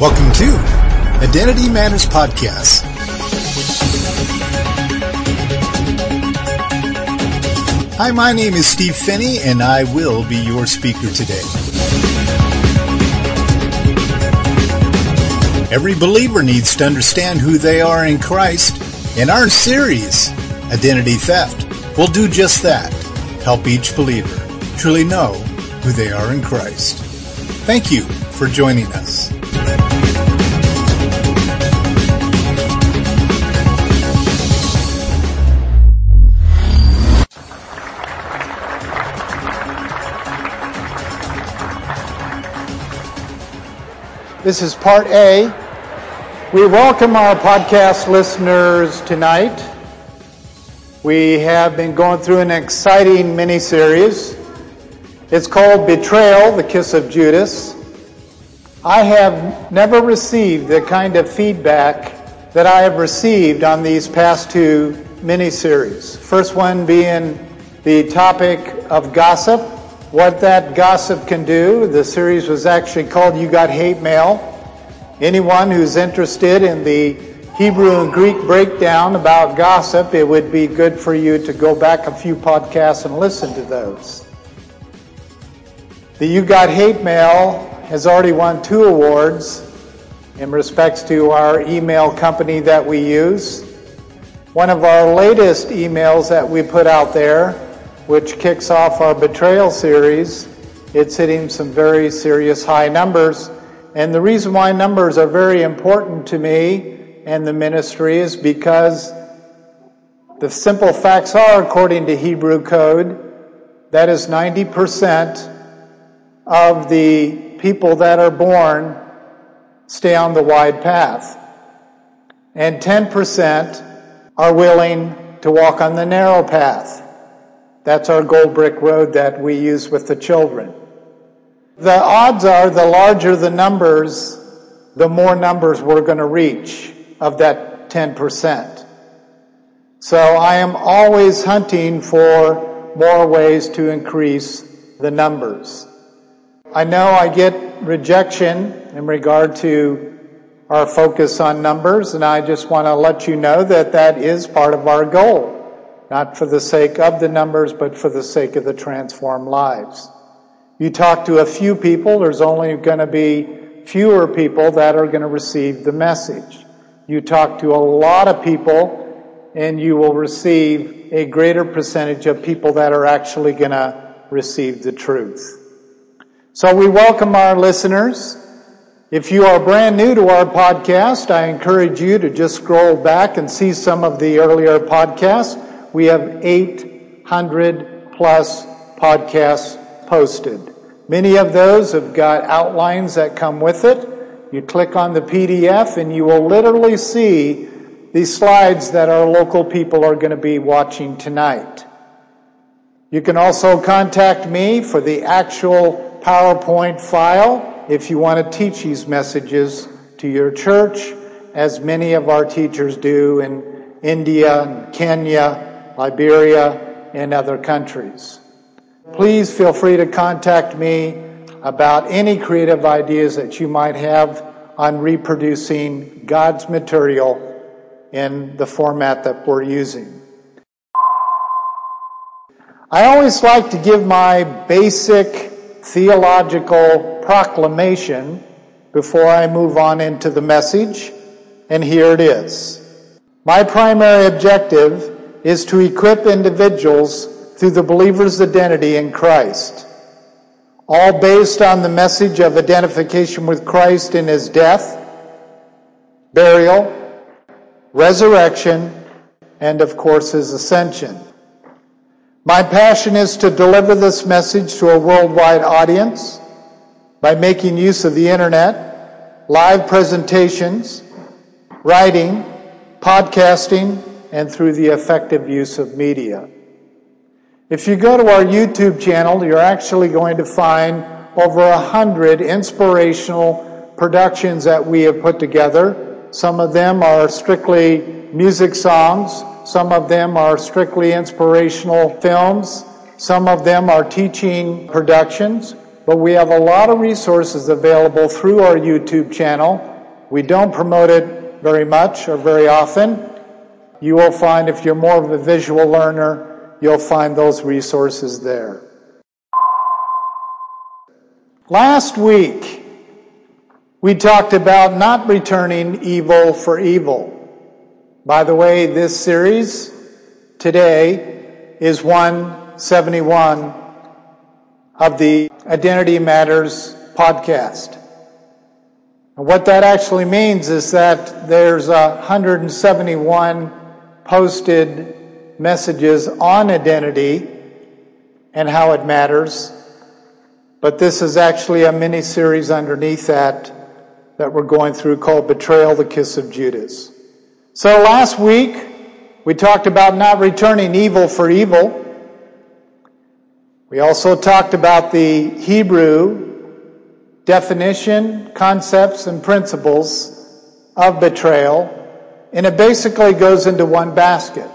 Welcome to Identity Matters Podcast. Hi, my name is Steve Phinney, and I will be your speaker today. Every believer needs to understand who they are in Christ, and our series, Identity Theft, we'll do just that help each believer truly know who they are in Christ. Thank you for joining us. This is part A. We welcome our podcast listeners tonight. We have been going through an exciting mini series. It's called Betrayal, the Kiss of Judas. I have never received the kind of feedback that I have received on these past two mini series. First one being the topic of gossip, what that gossip can do. The series was actually called You Got Hate Mail. Anyone who's interested in the Hebrew and Greek breakdown about gossip, it would be good for you to go back a few podcasts and listen to those. The You Got Hate Mail has already won two awards in respects to our email company that we use. One of our latest emails that we put out there which kicks off our betrayal series. It's hitting some very serious high numbers. And the reason why numbers are very important to me and the ministry is because the simple facts are, according to Hebrew code, that is 90% of the people that are born stay on the wide path. And 10% are willing to walk on the narrow path. That's our gold brick road that we use with the children. The odds are the larger the numbers, the more numbers we're going to reach of that 10%. So I am always hunting for more ways to increase the numbers. I know I get rejection in regard to our focus on numbers, and I just want to let you know that that is part of our goal not for the sake of the numbers, but for the sake of the transformed lives. You talk to a few people, there's only going to be fewer people that are going to receive the message. You talk to a lot of people, and you will receive a greater percentage of people that are actually going to receive the truth. So we welcome our listeners. If you are brand new to our podcast, I encourage you to just scroll back and see some of the earlier podcasts we have 800 plus podcasts posted. Many of those have got outlines that come with it. You click on the PDF and you will literally see these slides that our local people are going to be watching tonight. You can also contact me for the actual PowerPoint file if you want to teach these messages to your church, as many of our teachers do in India and Kenya Liberia, and other countries. Please feel free to contact me about any creative ideas that you might have on reproducing God's material in the format that we're using. I always like to give my basic theological proclamation before I move on into the message, and here it is. My primary objective is to equip individuals through the believer's identity in Christ, all based on the message of identification with Christ in his death, burial, resurrection, and of course his ascension. My passion is to deliver this message to a worldwide audience by making use of the internet, live presentations, writing, podcasting, and through the effective use of media. If you go to our YouTube channel, you're actually going to find over a hundred inspirational productions that we have put together. Some of them are strictly music songs. Some of them are strictly inspirational films. Some of them are teaching productions. but we have a lot of resources available through our YouTube channel. We don't promote it very much or very often. You will find if you're more of a visual learner, you'll find those resources there. Last week, we talked about not returning evil for evil. By the way, this series today is 171 of the Identity Matters podcast. What that actually means is that there's 171 posted messages on identity and how it matters. But this is actually a mini series underneath that that we're going through called Betrayal, the Kiss of Judas. So last week, we talked about not returning evil for evil. We also talked about the Hebrew definition, concepts, and principles of betrayal. And it basically goes into one basket.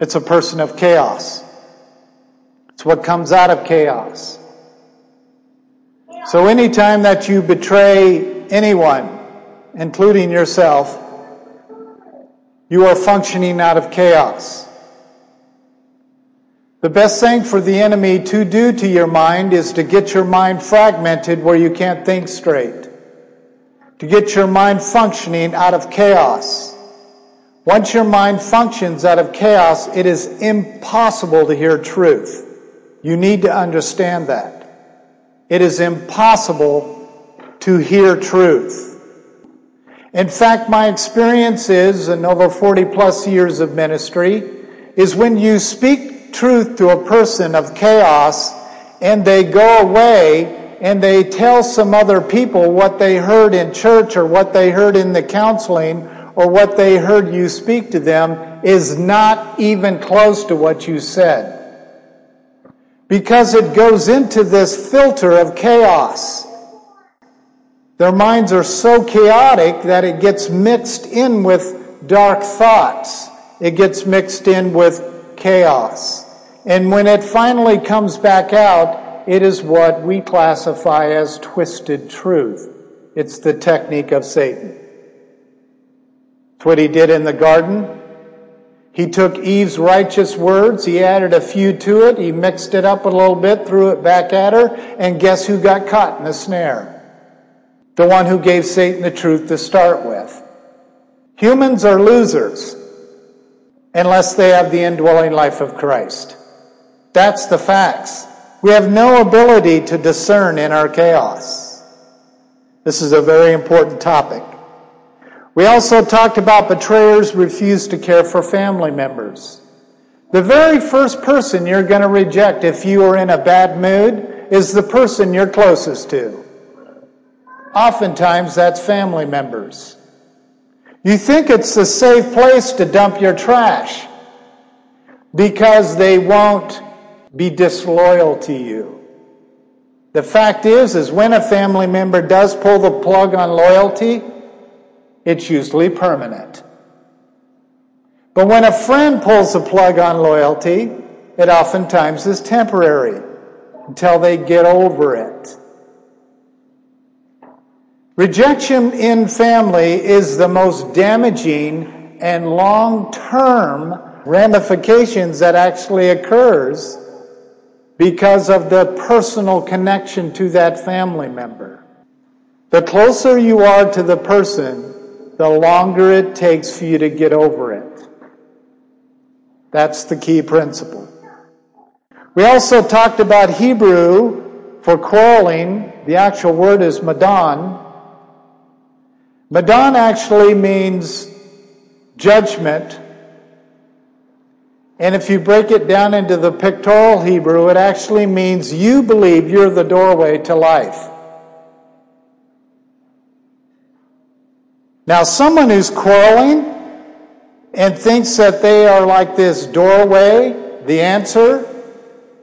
It's a person of chaos. It's what comes out of chaos. So anytime that you betray anyone, including yourself, you are functioning out of chaos. The best thing for the enemy to do to your mind is to get your mind fragmented where you can't think straight. To get your mind functioning out of chaos. Once your mind functions out of chaos, it is impossible to hear truth. You need to understand that. It is impossible to hear truth. In fact, my experience is, in over 40 plus years of ministry, is when you speak truth to a person of chaos and they go away and they tell some other people what they heard in church or what they heard in the counseling or what they heard you speak to them is not even close to what you said because it goes into this filter of chaos. Their minds are so chaotic that it gets mixed in with dark thoughts. It gets mixed in with chaos. And when it finally comes back out, it is what we classify as twisted truth. It's the technique of Satan. It's what he did in the garden. He took Eve's righteous words, he added a few to it, he mixed it up a little bit, threw it back at her, and guess who got caught in the snare? The one who gave Satan the truth to start with. Humans are losers unless they have the indwelling life of Christ. That's the facts. We have no ability to discern in our chaos. This is a very important topic. We also talked about betrayers refuse to care for family members. The very first person you're going to reject if you are in a bad mood is the person you're closest to. Oftentimes that's family members. You think it's a safe place to dump your trash because they won't be disloyal to you. The fact is, is when a family member does pull the plug on loyalty, it's usually permanent. But when a friend pulls the plug on loyalty, it oftentimes is temporary until they get over it. Rejection in family is the most damaging and long-term ramifications that actually occurs because of the personal connection to that family member. The closer you are to the person, the longer it takes for you to get over it. That's the key principle. We also talked about Hebrew for quarreling. The actual word is madon. Madon actually means judgment. And if you break it down into the pictorial Hebrew, it actually means you believe you're the doorway to life. Now, someone who's quarreling and thinks that they are like this doorway, the answer,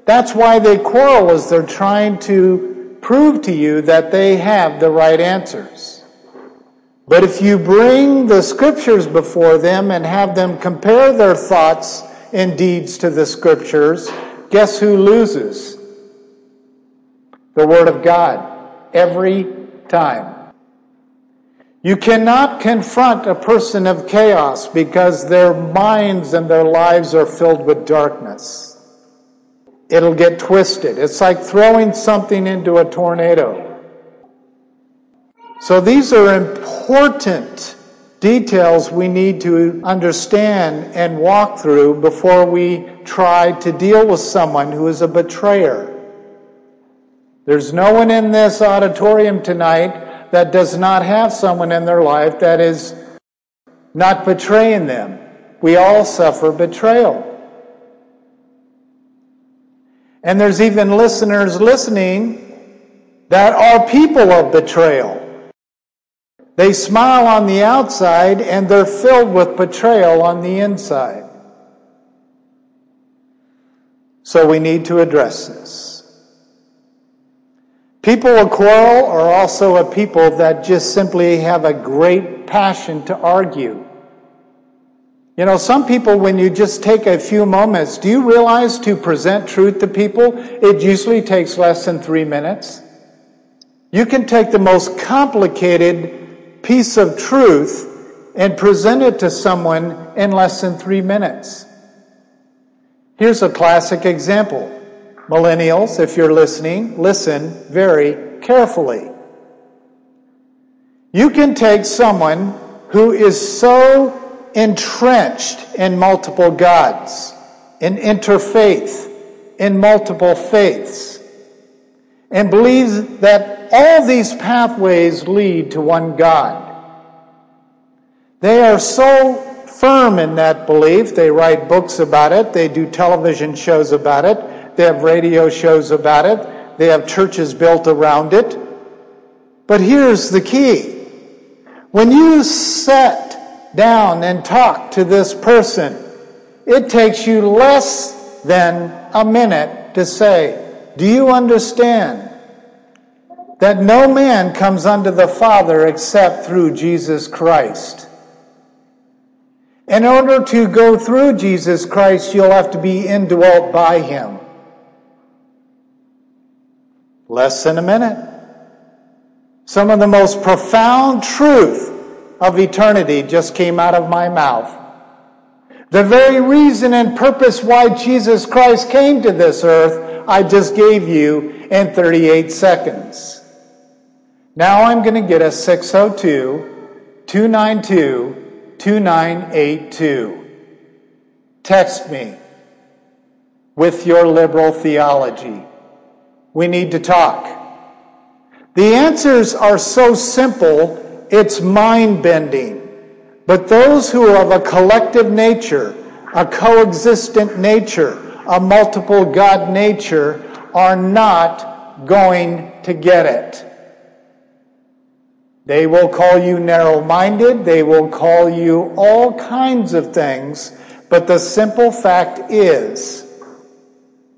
that's why they quarrel, is they're trying to prove to you that they have the right answers. But if you bring the scriptures before them and have them compare their thoughts and deeds to the scriptures, guess who loses? the Word of God every time. You cannot confront a person of chaos because their minds and their lives are filled with darkness. It'll get twisted. It's like throwing something into a tornado. So these are important details we need to understand and walk through before we try to deal with someone who is a betrayer. There's no one in this auditorium tonight that does not have someone in their life that is not betraying them. We all suffer betrayal. And there's even listeners listening that are people of betrayal. They smile on the outside and they're filled with betrayal on the inside. So we need to address this. People of quarrel are also a people that just simply have a great passion to argue. You know, some people, when you just take a few moments, do you realize to present truth to people, it usually takes less than three minutes? You can take the most complicated piece of truth and present it to someone in less than three minutes. Here's a classic example. Millennials, if you're listening, listen very carefully. You can take someone who is so entrenched in multiple gods, in interfaith, in multiple faiths, and believes that all these pathways lead to one God. They are so firm in that belief. They write books about it. They do television shows about it. They have radio shows about it. They have churches built around it. But here's the key. When you sit down and talk to this person, it takes you less than a minute to say, do you understand that no man comes unto the Father except through Jesus Christ? In order to go through Jesus Christ, you'll have to be indwelt by Him. Less than a minute. Some of the most profound truth of eternity just came out of my mouth. The very reason and purpose why Jesus Christ came to this earth I just gave you in 38 seconds. Now I'm going to get a 602 292 2982. Text me with your liberal theology. We need to talk. The answers are so simple, it's mind bending. But those who are of a collective nature, a coexistent nature, a multiple God nature are not going to get it. They will call you narrow minded, they will call you all kinds of things, but the simple fact is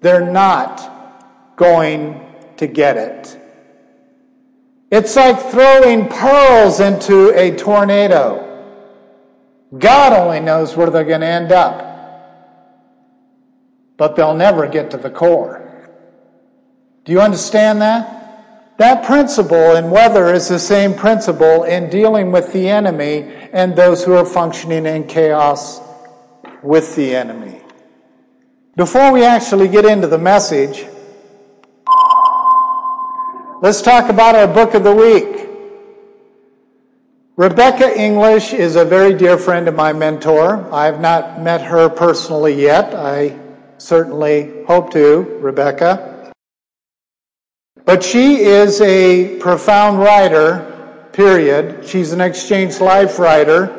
they're not going to get it. It's like throwing pearls into a tornado. God only knows where they're going to end up but they'll never get to the core. Do you understand that? That principle in weather is the same principle in dealing with the enemy and those who are functioning in chaos with the enemy. Before we actually get into the message, let's talk about our book of the week. Rebecca English is a very dear friend of my mentor. I have not met her personally yet. I certainly hope to, Rebecca. But she is a profound writer, period. She's an Exchange Life writer.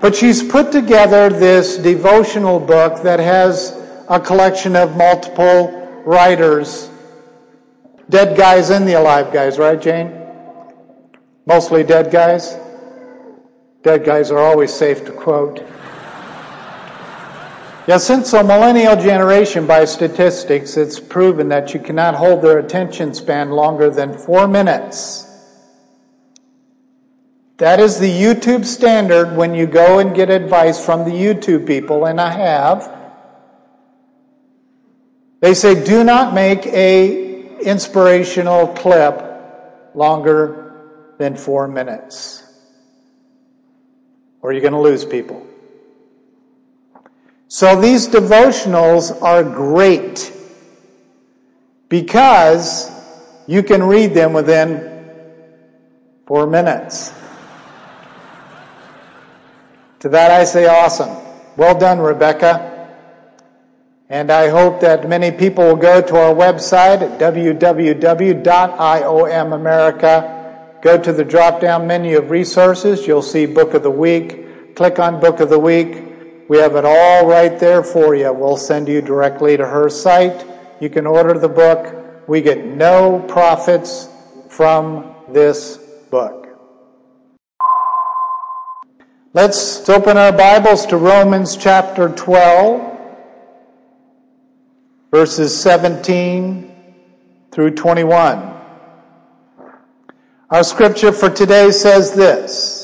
But she's put together this devotional book that has a collection of multiple writers. Dead guys and the alive guys, right, Jane? Mostly dead guys? Dead guys are always safe to quote. Yeah, since the millennial generation, by statistics, it's proven that you cannot hold their attention span longer than four minutes. That is the YouTube standard when you go and get advice from the YouTube people, and I have. They say, do not make a inspirational clip longer than four minutes. Or you're going to lose people. So these devotionals are great because you can read them within four minutes. To that I say awesome. Well done, Rebecca. And I hope that many people will go to our website at www.iomamerica. Go to the drop down menu of resources. You'll see Book of the Week. Click on Book of the Week. We have it all right there for you. We'll send you directly to her site. You can order the book. We get no profits from this book. Let's open our Bibles to Romans chapter 12, verses 17 through 21. Our scripture for today says this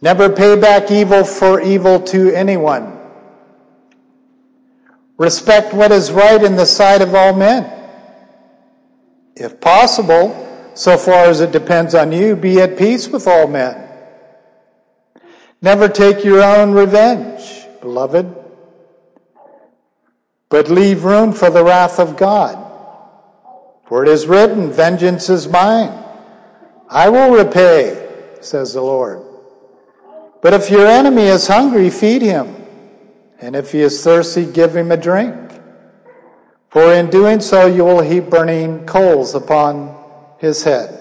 Never pay back evil for evil to anyone. Respect what is right in the sight of all men. If possible, so far as it depends on you, be at peace with all men. Never take your own revenge, beloved, but leave room for the wrath of God. For it is written, Vengeance is mine. I will repay, says the Lord. But if your enemy is hungry, feed him. And if he is thirsty, give him a drink. For in doing so, you will heap burning coals upon his head.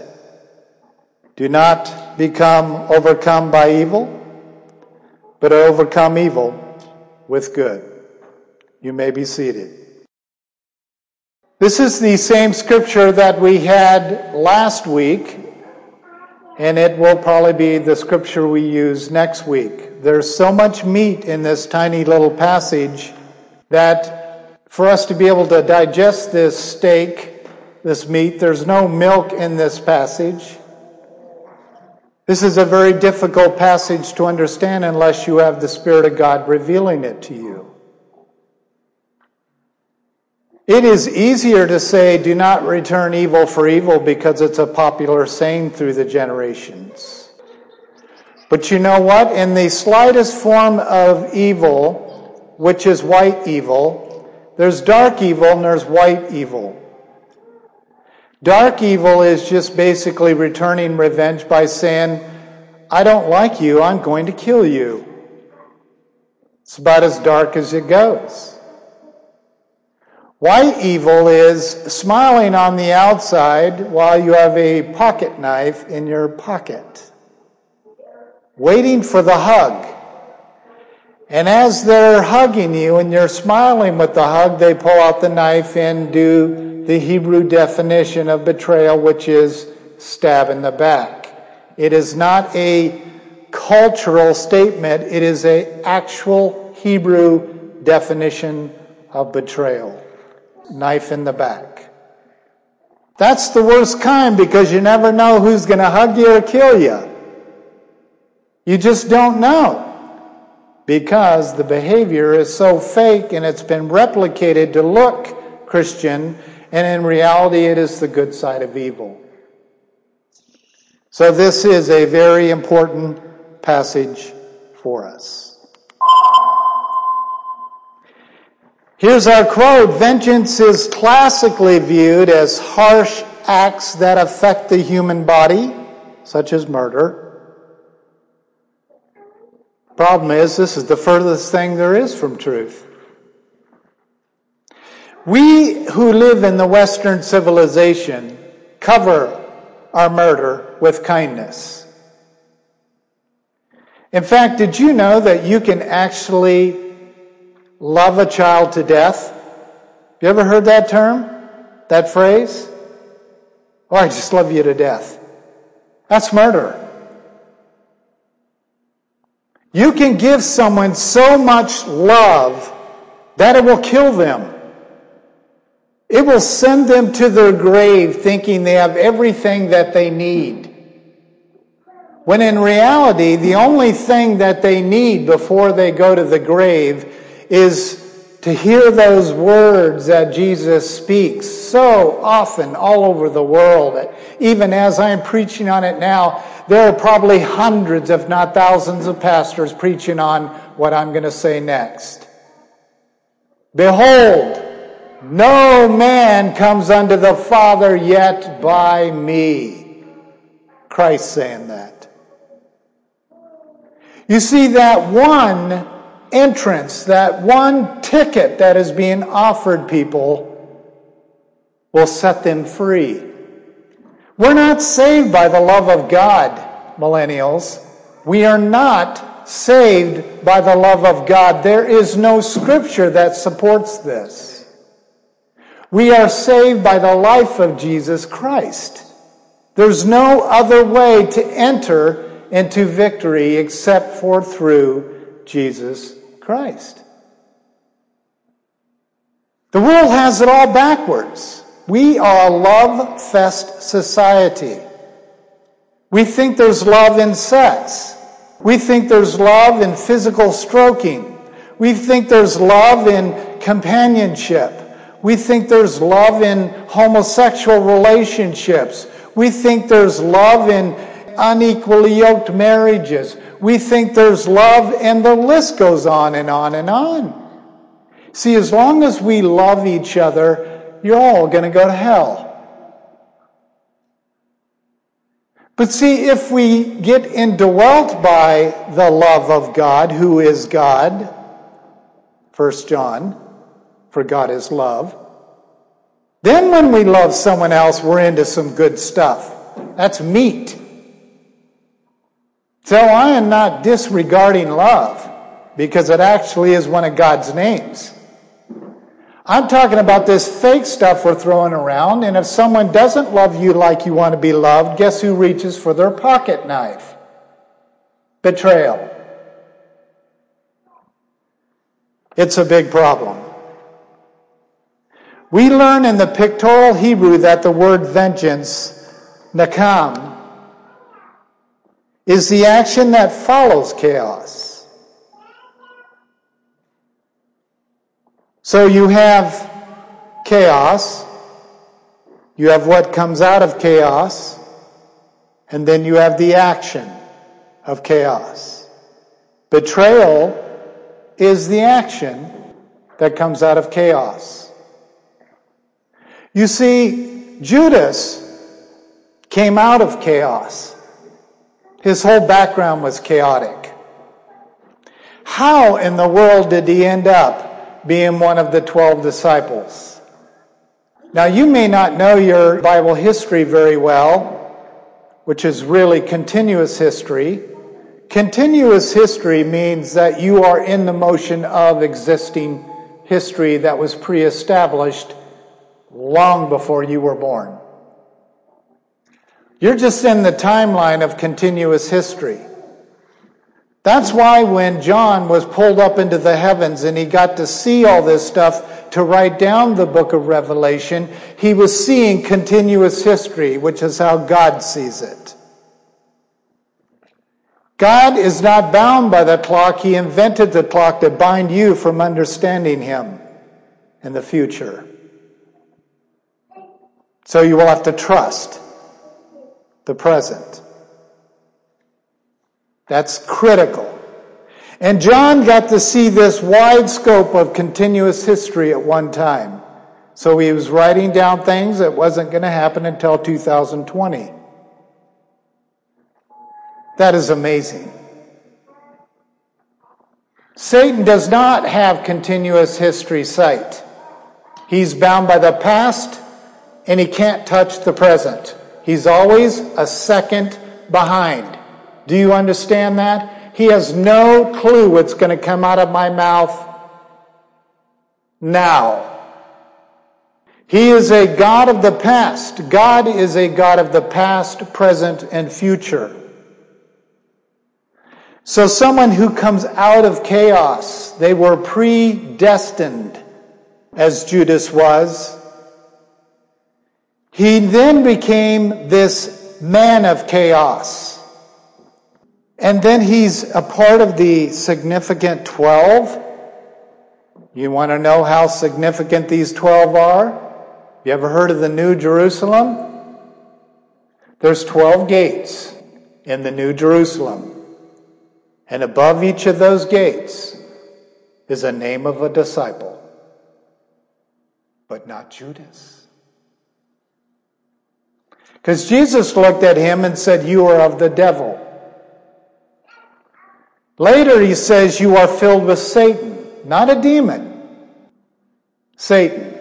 Do not become overcome by evil but overcome evil with good. You may be seated. This is the same scripture that we had last week, and it will probably be the scripture we use next week. There's so much meat in this tiny little passage that for us to be able to digest this steak, this meat, there's no milk in this passage. This is a very difficult passage to understand unless you have the Spirit of God revealing it to you. It is easier to say, do not return evil for evil because it's a popular saying through the generations. But you know what? In the slightest form of evil, which is white evil, there's dark evil and there's white evil. Dark evil is just basically returning revenge by saying, I don't like you, I'm going to kill you. It's about as dark as it goes. White evil is smiling on the outside while you have a pocket knife in your pocket, waiting for the hug. And as they're hugging you and you're smiling with the hug, they pull out the knife and do the Hebrew definition of betrayal, which is stab in the back. It is not a cultural statement, it is an actual Hebrew definition of betrayal. Knife in the back. That's the worst kind because you never know who's going to hug you or kill you. You just don't know because the behavior is so fake and it's been replicated to look Christian and in reality, it is the good side of evil. So, this is a very important passage for us. Here's our quote Vengeance is classically viewed as harsh acts that affect the human body, such as murder. Problem is, this is the furthest thing there is from truth. We who live in the Western civilization cover our murder with kindness. In fact, did you know that you can actually love a child to death? You ever heard that term? That phrase? Oh, I just love you to death. That's murder. You can give someone so much love that it will kill them. It will send them to their grave thinking they have everything that they need. When in reality, the only thing that they need before they go to the grave is to hear those words that Jesus speaks so often all over the world. Even as I'm preaching on it now, there are probably hundreds, if not thousands, of pastors preaching on what I'm going to say next. Behold, no man comes unto the Father yet by me. Christ saying that. You see, that one entrance, that one ticket that is being offered people will set them free. We're not saved by the love of God, millennials. We are not saved by the love of God. There is no scripture that supports this. We are saved by the life of Jesus Christ. There's no other way to enter into victory except for through Jesus Christ. The world has it all backwards. We are a love fest society. We think there's love in sex. We think there's love in physical stroking. We think there's love in companionship. We think there's love in homosexual relationships. We think there's love in unequally yoked marriages. We think there's love, and the list goes on and on and on. See, as long as we love each other, you're all going to go to hell. But see, if we get indwelt by the love of God, who is God, 1 John, for God is love, then when we love someone else, we're into some good stuff. That's meat. So I am not disregarding love because it actually is one of God's names. I'm talking about this fake stuff we're throwing around, and if someone doesn't love you like you want to be loved, guess who reaches for their pocket knife? Betrayal. It's a big problem. We learn in the pictorial Hebrew that the word vengeance, nakam, is the action that follows chaos. So you have chaos, you have what comes out of chaos, and then you have the action of chaos. Betrayal is the action that comes out of chaos. You see, Judas came out of chaos. His whole background was chaotic. How in the world did he end up being one of the 12 disciples? Now, you may not know your Bible history very well, which is really continuous history. Continuous history means that you are in the motion of existing history that was pre established long before you were born. You're just in the timeline of continuous history. That's why when John was pulled up into the heavens and he got to see all this stuff to write down the book of Revelation, he was seeing continuous history, which is how God sees it. God is not bound by the clock. He invented the clock to bind you from understanding Him in the future. So you will have to trust the present. That's critical. And John got to see this wide scope of continuous history at one time. So he was writing down things that wasn't going to happen until 2020. That is amazing. Satan does not have continuous history sight. He's bound by the past and he can't touch the present. He's always a second behind. Do you understand that? He has no clue what's going to come out of my mouth now. He is a God of the past. God is a God of the past, present, and future. So, someone who comes out of chaos, they were predestined, as Judas was. He then became this man of chaos. And then he's a part of the significant 12. You want to know how significant these 12 are? You ever heard of the New Jerusalem? There's 12 gates in the New Jerusalem. And above each of those gates is a name of a disciple, but not Judas. Because Jesus looked at him and said, You are of the devil. Later he says, You are filled with Satan, not a demon. Satan.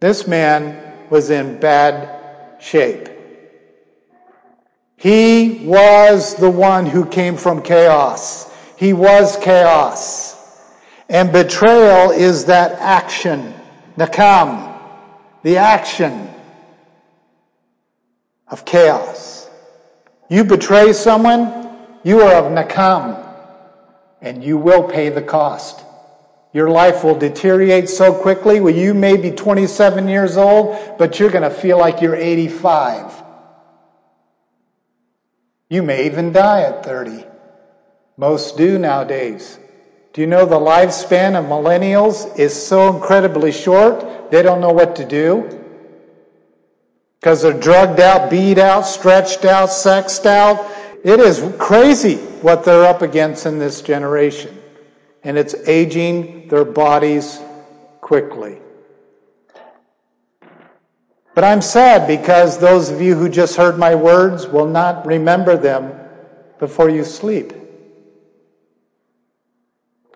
This man was in bad shape. He was the one who came from chaos. He was chaos. And betrayal is that action, nakam, the action of chaos. You betray someone, you are of nakam, and you will pay the cost. Your life will deteriorate so quickly. Well, you may be 27 years old, but you're going to feel like you're 85. You may even die at 30. Most do nowadays. Do you know the lifespan of millennials is so incredibly short, they don't know what to do? Because they're drugged out, beat out, stretched out, sexed out. It is crazy what they're up against in this generation. And it's aging their bodies quickly. But I'm sad because those of you who just heard my words will not remember them before you sleep.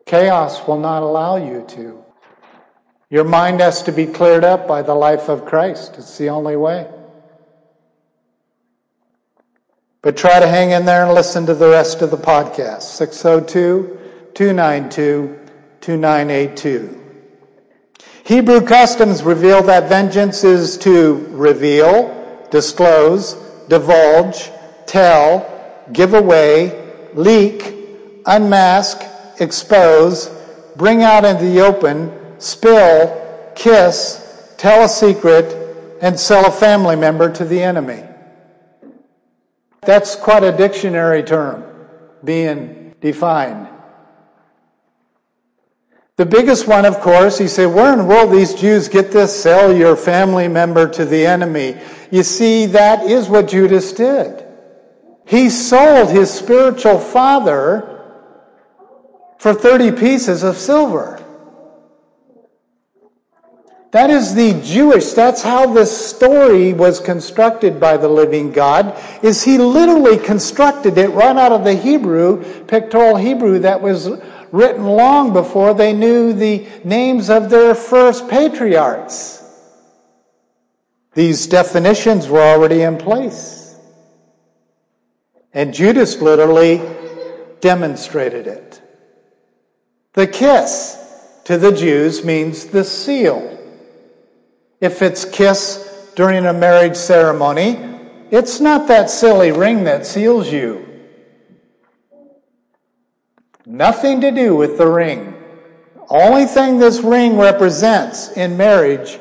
Chaos will not allow you to. Your mind has to be cleared up by the life of Christ. It's the only way. But try to hang in there and listen to the rest of the podcast. 602 292 2982. Hebrew customs reveal that vengeance is to reveal, disclose, divulge, tell, give away, leak, unmask, expose, bring out into the open, spill, kiss, tell a secret, and sell a family member to the enemy. That's quite a dictionary term being defined. The biggest one, of course, he said, where in the world these Jews get this? Sell your family member to the enemy. You see, that is what Judas did. He sold his spiritual father for 30 pieces of silver. That is the Jewish, that's how this story was constructed by the living God, is he literally constructed it right out of the Hebrew, pictorial Hebrew that was written long before they knew the names of their first patriarchs. These definitions were already in place. And Judas literally demonstrated it. The kiss to the Jews means the seal. If it's kiss during a marriage ceremony, it's not that silly ring that seals you. Nothing to do with the ring. Only thing this ring represents in marriage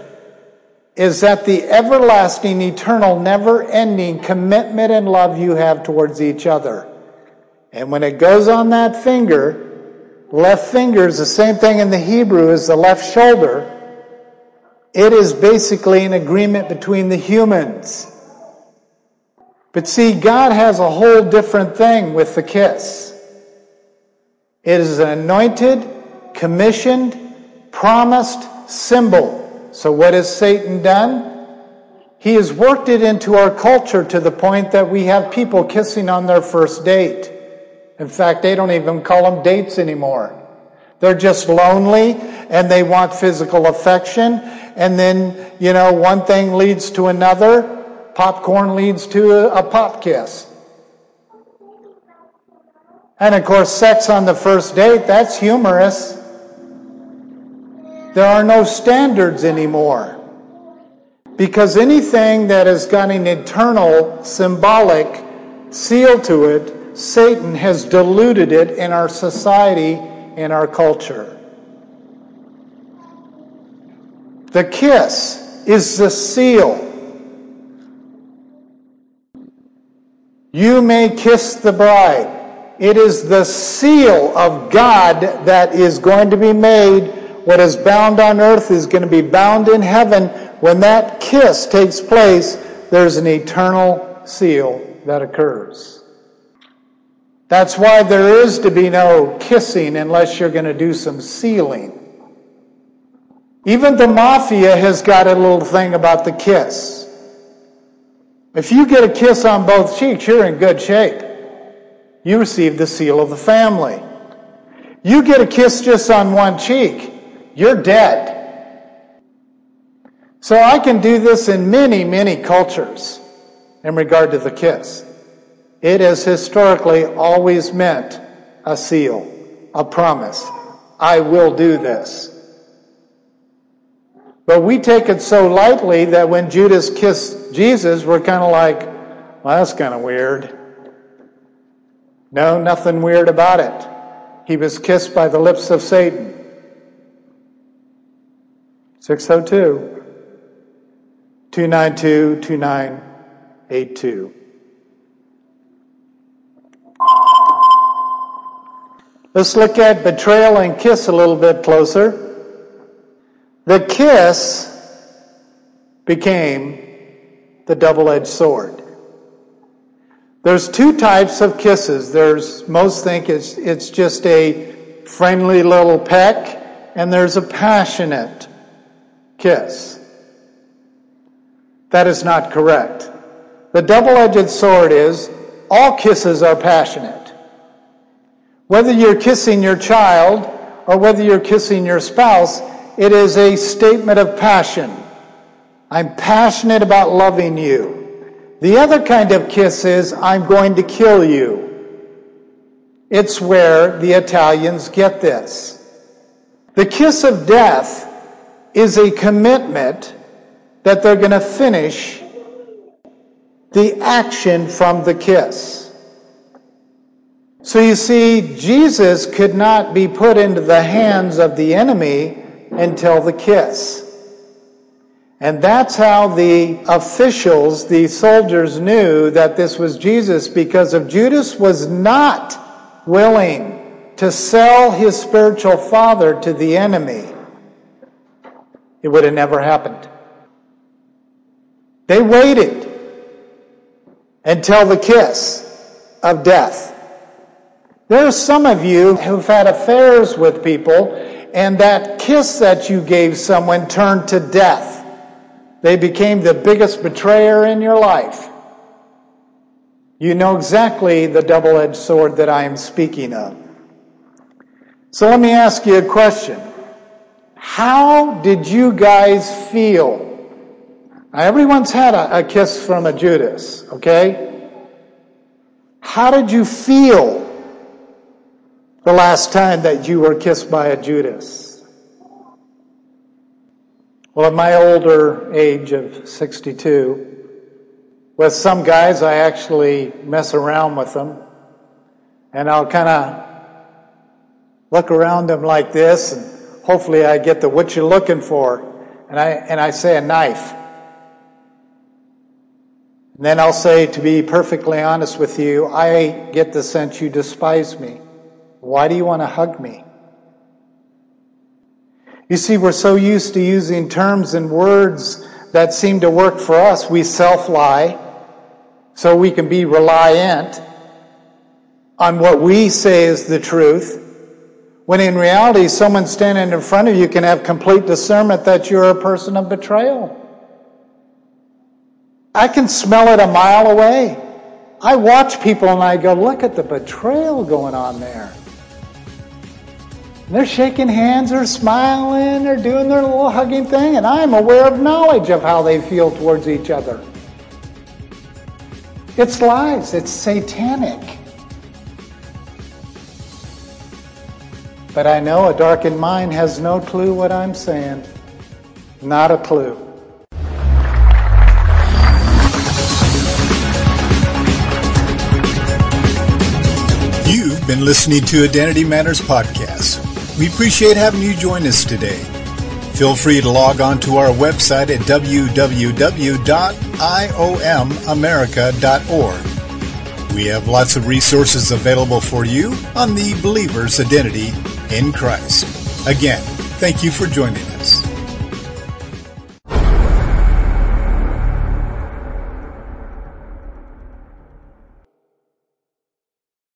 is that the everlasting, eternal, never ending commitment and love you have towards each other. And when it goes on that finger, left finger is the same thing in the Hebrew as the left shoulder. It is basically an agreement between the humans. But see, God has a whole different thing with the kiss. It is an anointed, commissioned, promised symbol. So what has Satan done? He has worked it into our culture to the point that we have people kissing on their first date. In fact, they don't even call them dates anymore. They're just lonely and they want physical affection. And then, you know, one thing leads to another. Popcorn leads to a, pop kiss. And of course, sex on the first date, that's humorous. There are no standards anymore. Because anything that has got an eternal, symbolic seal to it, Satan has diluted it in our society, in our culture. The kiss is the seal. You may kiss the bride It is the seal of God that is going to be made. What is bound on earth is going to be bound in heaven. When that kiss takes place, there's an eternal seal that occurs. That's why there is to be no kissing unless you're going to do some sealing. Even the mafia has got a little thing about the kiss. If you get a kiss on both cheeks, you're in good shape. You receive the seal of the family. You get a kiss just on one cheek, you're dead. So I can do this in many, many cultures in regard to the kiss. It has historically always meant a seal, a promise. I will do this. But we take it so lightly that when Judas kissed Jesus, we're kind of like, well, that's kind of weird. No, nothing weird about it. He was kissed by the lips of Satan. 602 292 2982. Let's look at betrayal and kiss a little bit closer. The kiss became the double edged sword. There's two types of kisses. There's, most think it's, it's just a friendly little peck, and there's a passionate kiss. That is not correct. The double edged sword is all kisses are passionate. Whether you're kissing your child or whether you're kissing your spouse, it is a statement of passion. I'm passionate about loving you. The other kind of kiss is, I'm going to kill you. It's where the Italians get this. The kiss of death is a commitment that they're going to finish the action from the kiss. So you see, Jesus could not be put into the hands of the enemy until the kiss. And that's how the officials, the soldiers knew that this was Jesus because if Judas was not willing to sell his spiritual father to the enemy, it would have never happened. They waited until the kiss of death. There are some of you who've had affairs with people and that kiss that you gave someone turned to death. They became the biggest betrayer in your life. You know exactly the double edged sword that I am speaking of. So let me ask you a question. How did you guys feel? Now, everyone's had a, a kiss from a Judas, okay? How did you feel the last time that you were kissed by a Judas? Well, at my older age of 62, with some guys, I actually mess around with them. And I'll kind of look around them like this, and hopefully I get the what you're looking for. And I, and I say a knife. And then I'll say, to be perfectly honest with you, I get the sense you despise me. Why do you want to hug me? You see, we're so used to using terms and words that seem to work for us. We self lie so we can be reliant on what we say is the truth. When in reality, someone standing in front of you can have complete discernment that you're a person of betrayal. I can smell it a mile away. I watch people and I go, look at the betrayal going on there. They're shaking hands, they're smiling, they're doing their little hugging thing, and I'm aware of knowledge of how they feel towards each other. It's lies, it's satanic. But I know a darkened mind has no clue what I'm saying. Not a clue. You've been listening to Identity Matters Podcast. We appreciate having you join us today. Feel free to log on to our website at www.iomamerica.org. We have lots of resources available for you on the believer's identity in Christ. Again, thank you for joining us.